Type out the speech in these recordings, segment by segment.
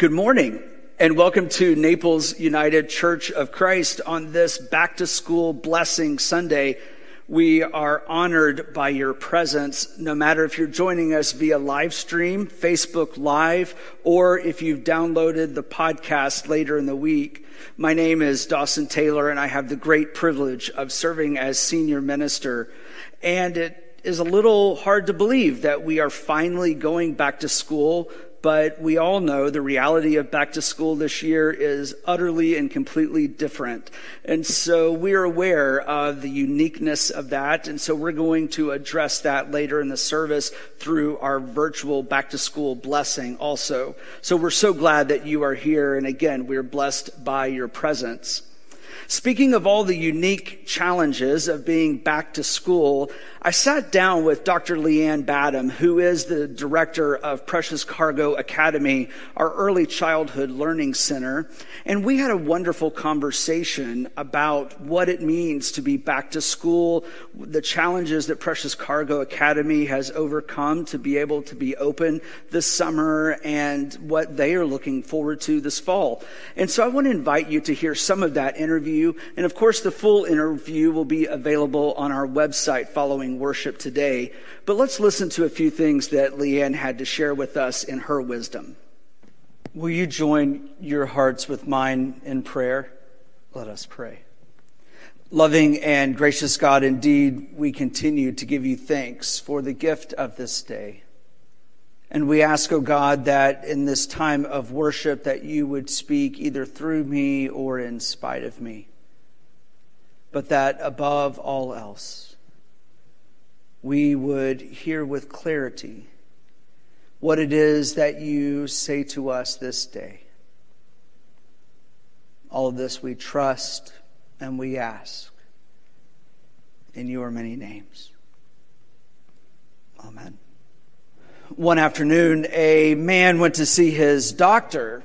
Good morning and welcome to Naples United Church of Christ on this back to school blessing Sunday. We are honored by your presence, no matter if you're joining us via live stream, Facebook Live, or if you've downloaded the podcast later in the week. My name is Dawson Taylor and I have the great privilege of serving as senior minister. And it is a little hard to believe that we are finally going back to school but we all know the reality of back to school this year is utterly and completely different. And so we're aware of the uniqueness of that. And so we're going to address that later in the service through our virtual back to school blessing also. So we're so glad that you are here. And again, we're blessed by your presence. Speaking of all the unique challenges of being back to school, I sat down with Dr. Leanne Badham, who is the director of Precious Cargo Academy, our early childhood learning center. And we had a wonderful conversation about what it means to be back to school, the challenges that Precious Cargo Academy has overcome to be able to be open this summer and what they are looking forward to this fall. And so I want to invite you to hear some of that interview. And of course, the full interview will be available on our website following worship today, but let's listen to a few things that Leanne had to share with us in her wisdom. Will you join your hearts with mine in prayer? Let us pray. Loving and gracious God, indeed, we continue to give you thanks for the gift of this day. And we ask, O oh God, that in this time of worship that you would speak either through me or in spite of me. But that above all else, we would hear with clarity what it is that you say to us this day. All of this we trust and we ask in your many names. Amen. One afternoon, a man went to see his doctor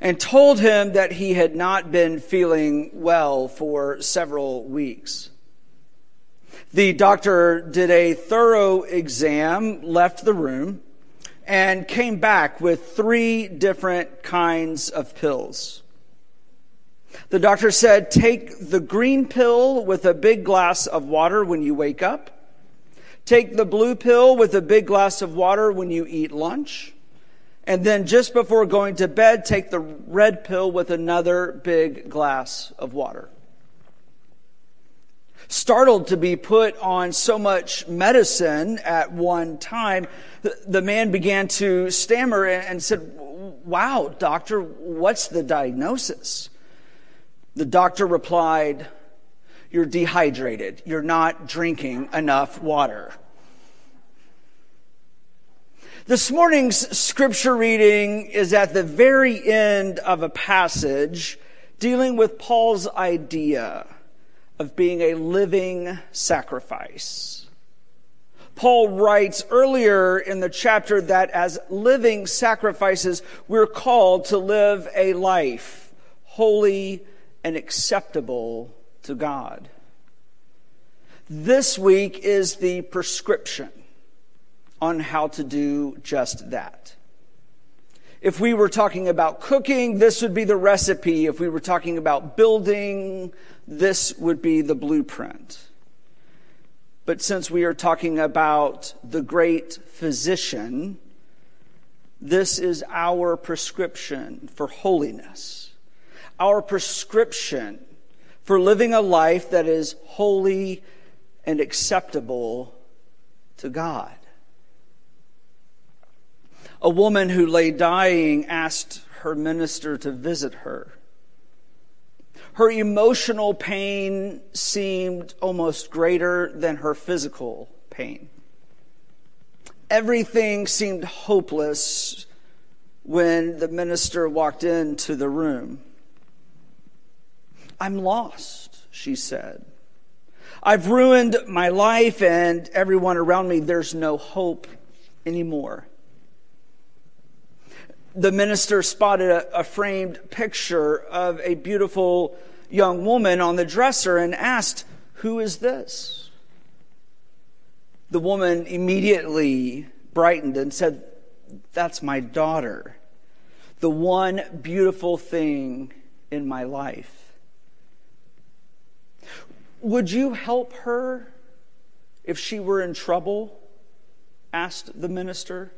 and told him that he had not been feeling well for several weeks. The doctor did a thorough exam, left the room, and came back with three different kinds of pills. The doctor said, take the green pill with a big glass of water when you wake up. Take the blue pill with a big glass of water when you eat lunch. And then just before going to bed, take the red pill with another big glass of water startled to be put on so much medicine at one time, the man began to stammer and said, Wow, doctor, what's the diagnosis? The doctor replied, You're dehydrated. You're not drinking enough water. This morning's scripture reading is at the very end of a passage dealing with Paul's idea of being a living sacrifice. Paul writes earlier in the chapter that as living sacrifices, we're called to live a life holy and acceptable to God. This week is the prescription on how to do just that. If we were talking about cooking, this would be the recipe. If we were talking about building, this would be the blueprint. But since we are talking about the great physician, this is our prescription for holiness, our prescription for living a life that is holy and acceptable to God. A woman who lay dying asked her minister to visit her. Her emotional pain seemed almost greater than her physical pain. Everything seemed hopeless when the minister walked into the room. I'm lost, she said. I've ruined my life and everyone around me. There's no hope anymore the minister spotted a, a, framed picture of a beautiful young woman on the dresser and asked, Who is this? The woman immediately brightened and said, That's my daughter. the one beautiful thing in my life. Would you help her if she were in trouble? asked the minister.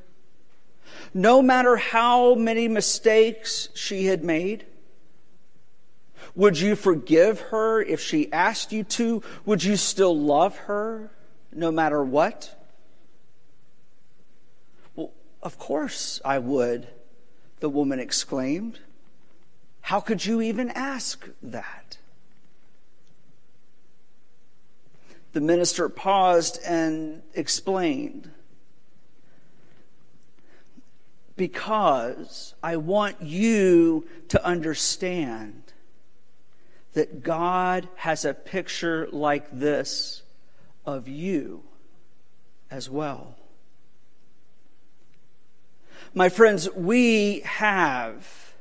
No matter how many mistakes she had made? Would you forgive her if she asked you to? Would you still love her no matter what? Well, of course I would, the woman exclaimed. How could you even ask that? The minister paused and explained. Because I want you to understand that God has a picture like this of you as well. My friends, we have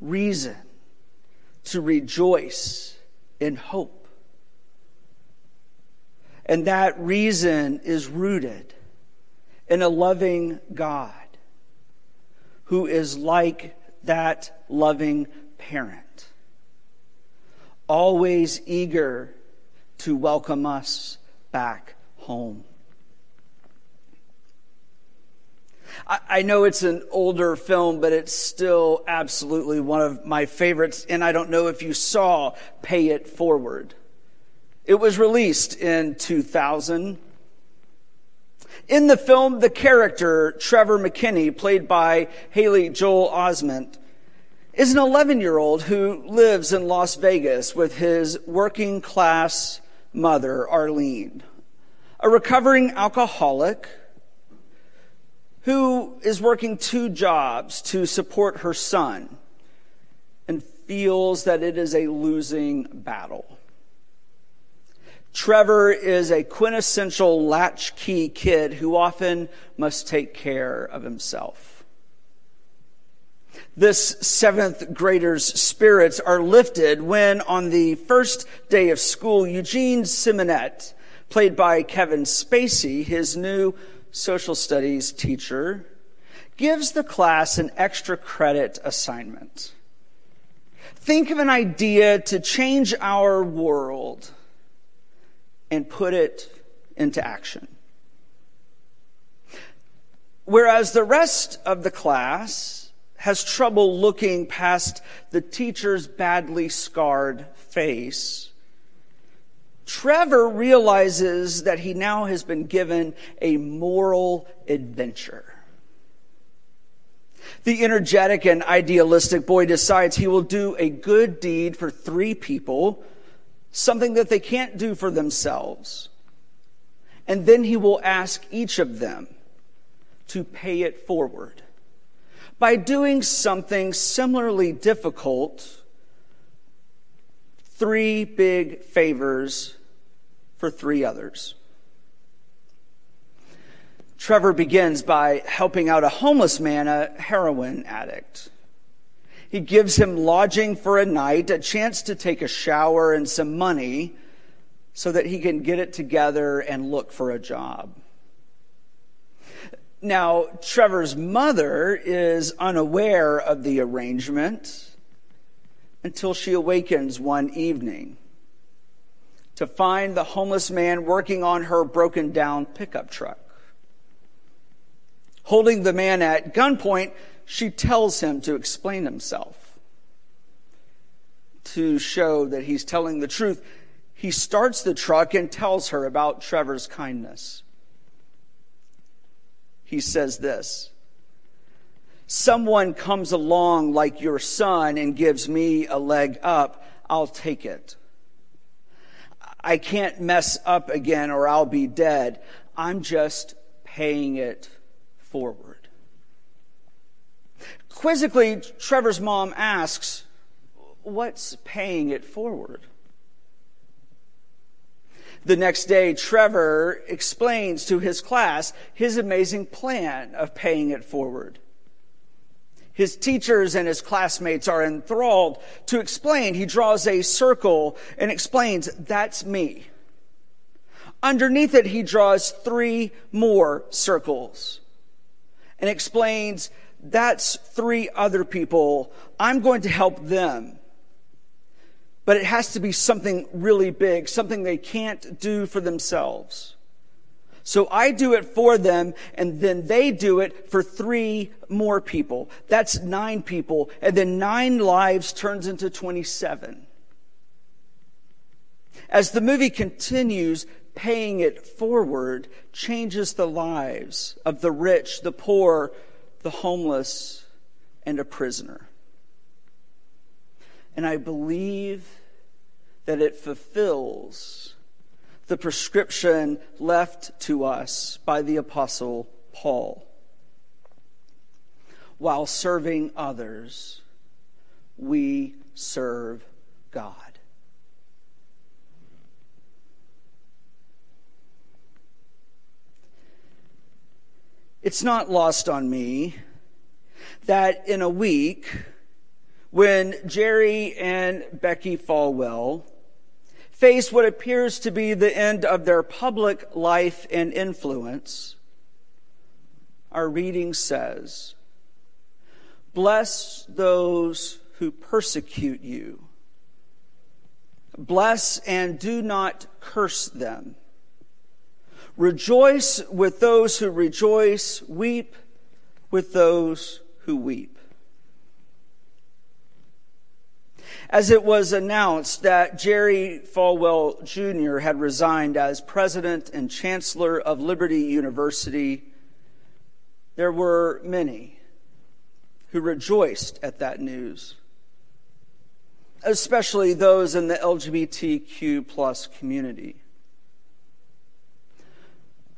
reason to rejoice in hope. And that reason is rooted in a loving God who is like that loving parent, always eager to welcome us back home. I know it's an older film, but it's still absolutely one of my favorites. And I don't know if you saw Pay It Forward. It was released in 2000. In the film, the character, Trevor McKinney, played by Haley Joel Osment, is an 11 year old who lives in Las Vegas with his working class mother, Arlene, a recovering alcoholic who is working two jobs to support her son and feels that it is a losing battle. Trevor is a quintessential latchkey kid who often must take care of himself. This seventh grader's spirits are lifted when, on the first day of school, Eugene Simonet, played by Kevin Spacey, his new social studies teacher, gives the class an extra credit assignment. Think of an idea to change our world and put it into action. Whereas the rest of the class has trouble looking past the teacher's badly scarred face Trevor realizes that he now has been given a moral adventure. The energetic and idealistic boy decides he will do a good deed for three people, something that they can't do for themselves. And then he will ask each of them to pay it forward by doing something similarly difficult, three big favors for three others. Trevor begins by helping out a homeless man, a heroin addict. He gives him lodging for a night, a chance to take a shower, and some money so that he can get it together and look for a job. Now, Trevor's mother is unaware of the arrangement until she awakens one evening to find the homeless man working on her broken down pickup truck. Holding the man at gunpoint, she tells him to explain himself. To show that he's telling the truth, he starts the truck and tells her about Trevor's kindness. He says this Someone comes along like your son and gives me a leg up, I'll take it. I can't mess up again or I'll be dead. I'm just paying it forward. Quizzically, Trevor's mom asks, What's paying it forward? The next day, Trevor explains to his class his amazing plan of paying it forward. His teachers and his classmates are enthralled. To explain, he draws a circle and explains, that's me. Underneath it, he draws three more circles and explains, that's three other people. I'm going to help them. But it has to be something really big, something they can't do for themselves. So I do it for them, and then they do it for three more people. That's nine people, and then nine lives turns into 27. As the movie continues, paying it forward changes the lives of the rich, the poor, the homeless, and a prisoner. And I believe that it fulfills the prescription left to us by the Apostle Paul. While serving others, we serve God. It's not lost on me that in a week, when Jerry and Becky Falwell face what appears to be the end of their public life and influence, our reading says, Bless those who persecute you. Bless and do not curse them. Rejoice with those who rejoice. Weep with those who weep. As it was announced that Jerry Falwell Jr. had resigned as president and chancellor of Liberty University, there were many who rejoiced at that news, especially those in the LGBTQ plus community.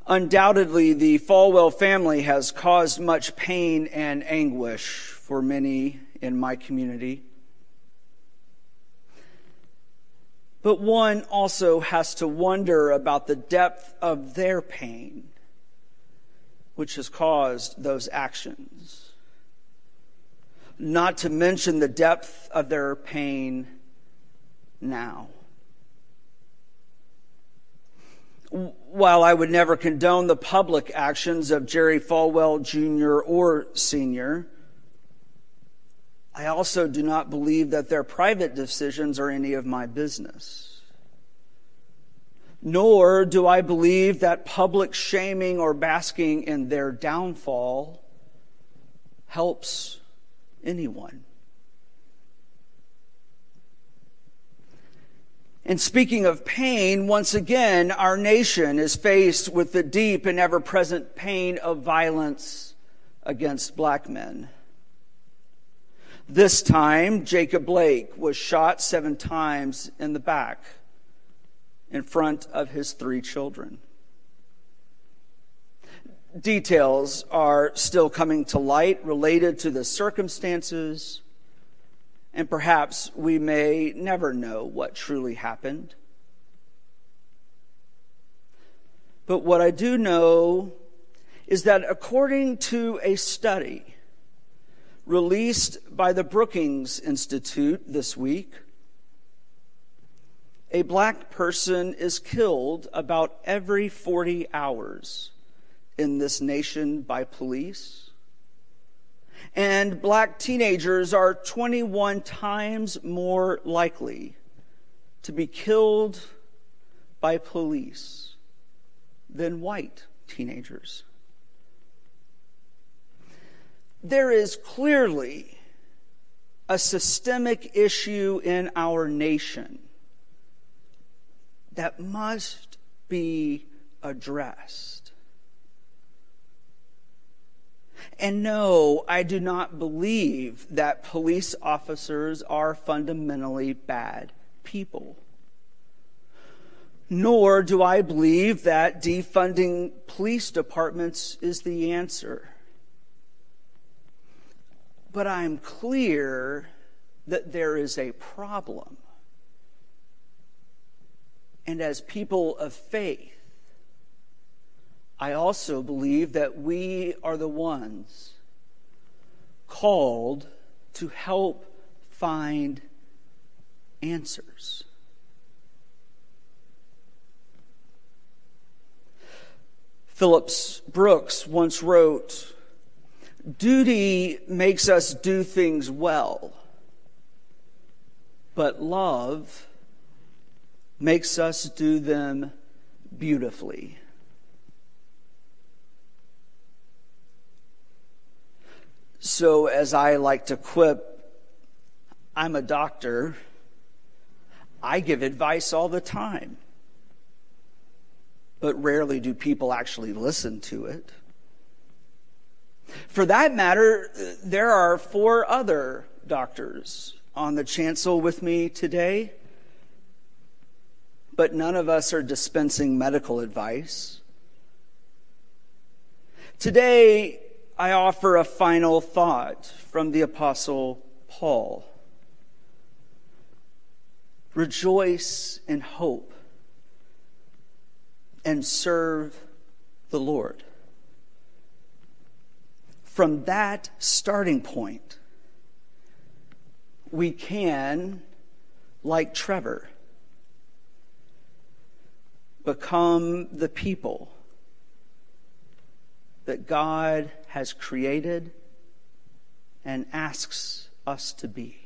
Undoubtedly, the Falwell family has caused much pain and anguish for many in my community. But one also has to wonder about the depth of their pain, which has caused those actions. Not to mention the depth of their pain now. While I would never condone the public actions of Jerry Falwell Jr. or Sr., I also do not believe that their private decisions are any of my business. Nor do I believe that public shaming or basking in their downfall helps anyone. And speaking of pain, once again, our nation is faced with the deep and ever present pain of violence against black men. This time, Jacob Blake was shot seven times in the back in front of his three children. Details are still coming to light related to the circumstances, and perhaps we may never know what truly happened. But what I do know is that according to a study, released by the Brookings Institute this week. A black person is killed about every 40 hours in this nation by police. And black teenagers are 21 times more likely to be killed by police than white teenagers there is clearly a systemic issue in our nation that must be addressed. And no, I do not believe that police officers are fundamentally bad people. Nor do I believe that defunding police departments is the answer but I'm clear that there is a problem. And as people of faith, I also believe that we are the ones called to help find answers. Phillips Brooks once wrote Duty makes us do things well, but love makes us do them beautifully. So, as I like to quip, I'm a doctor. I give advice all the time, but rarely do people actually listen to it. For that matter, there are four other doctors on the chancel with me today, but none of us are dispensing medical advice. Today, I offer a final thought from the Apostle Paul. Rejoice in hope and serve the Lord from that starting point, we can, like Trevor, become the people that God has created and asks us to be.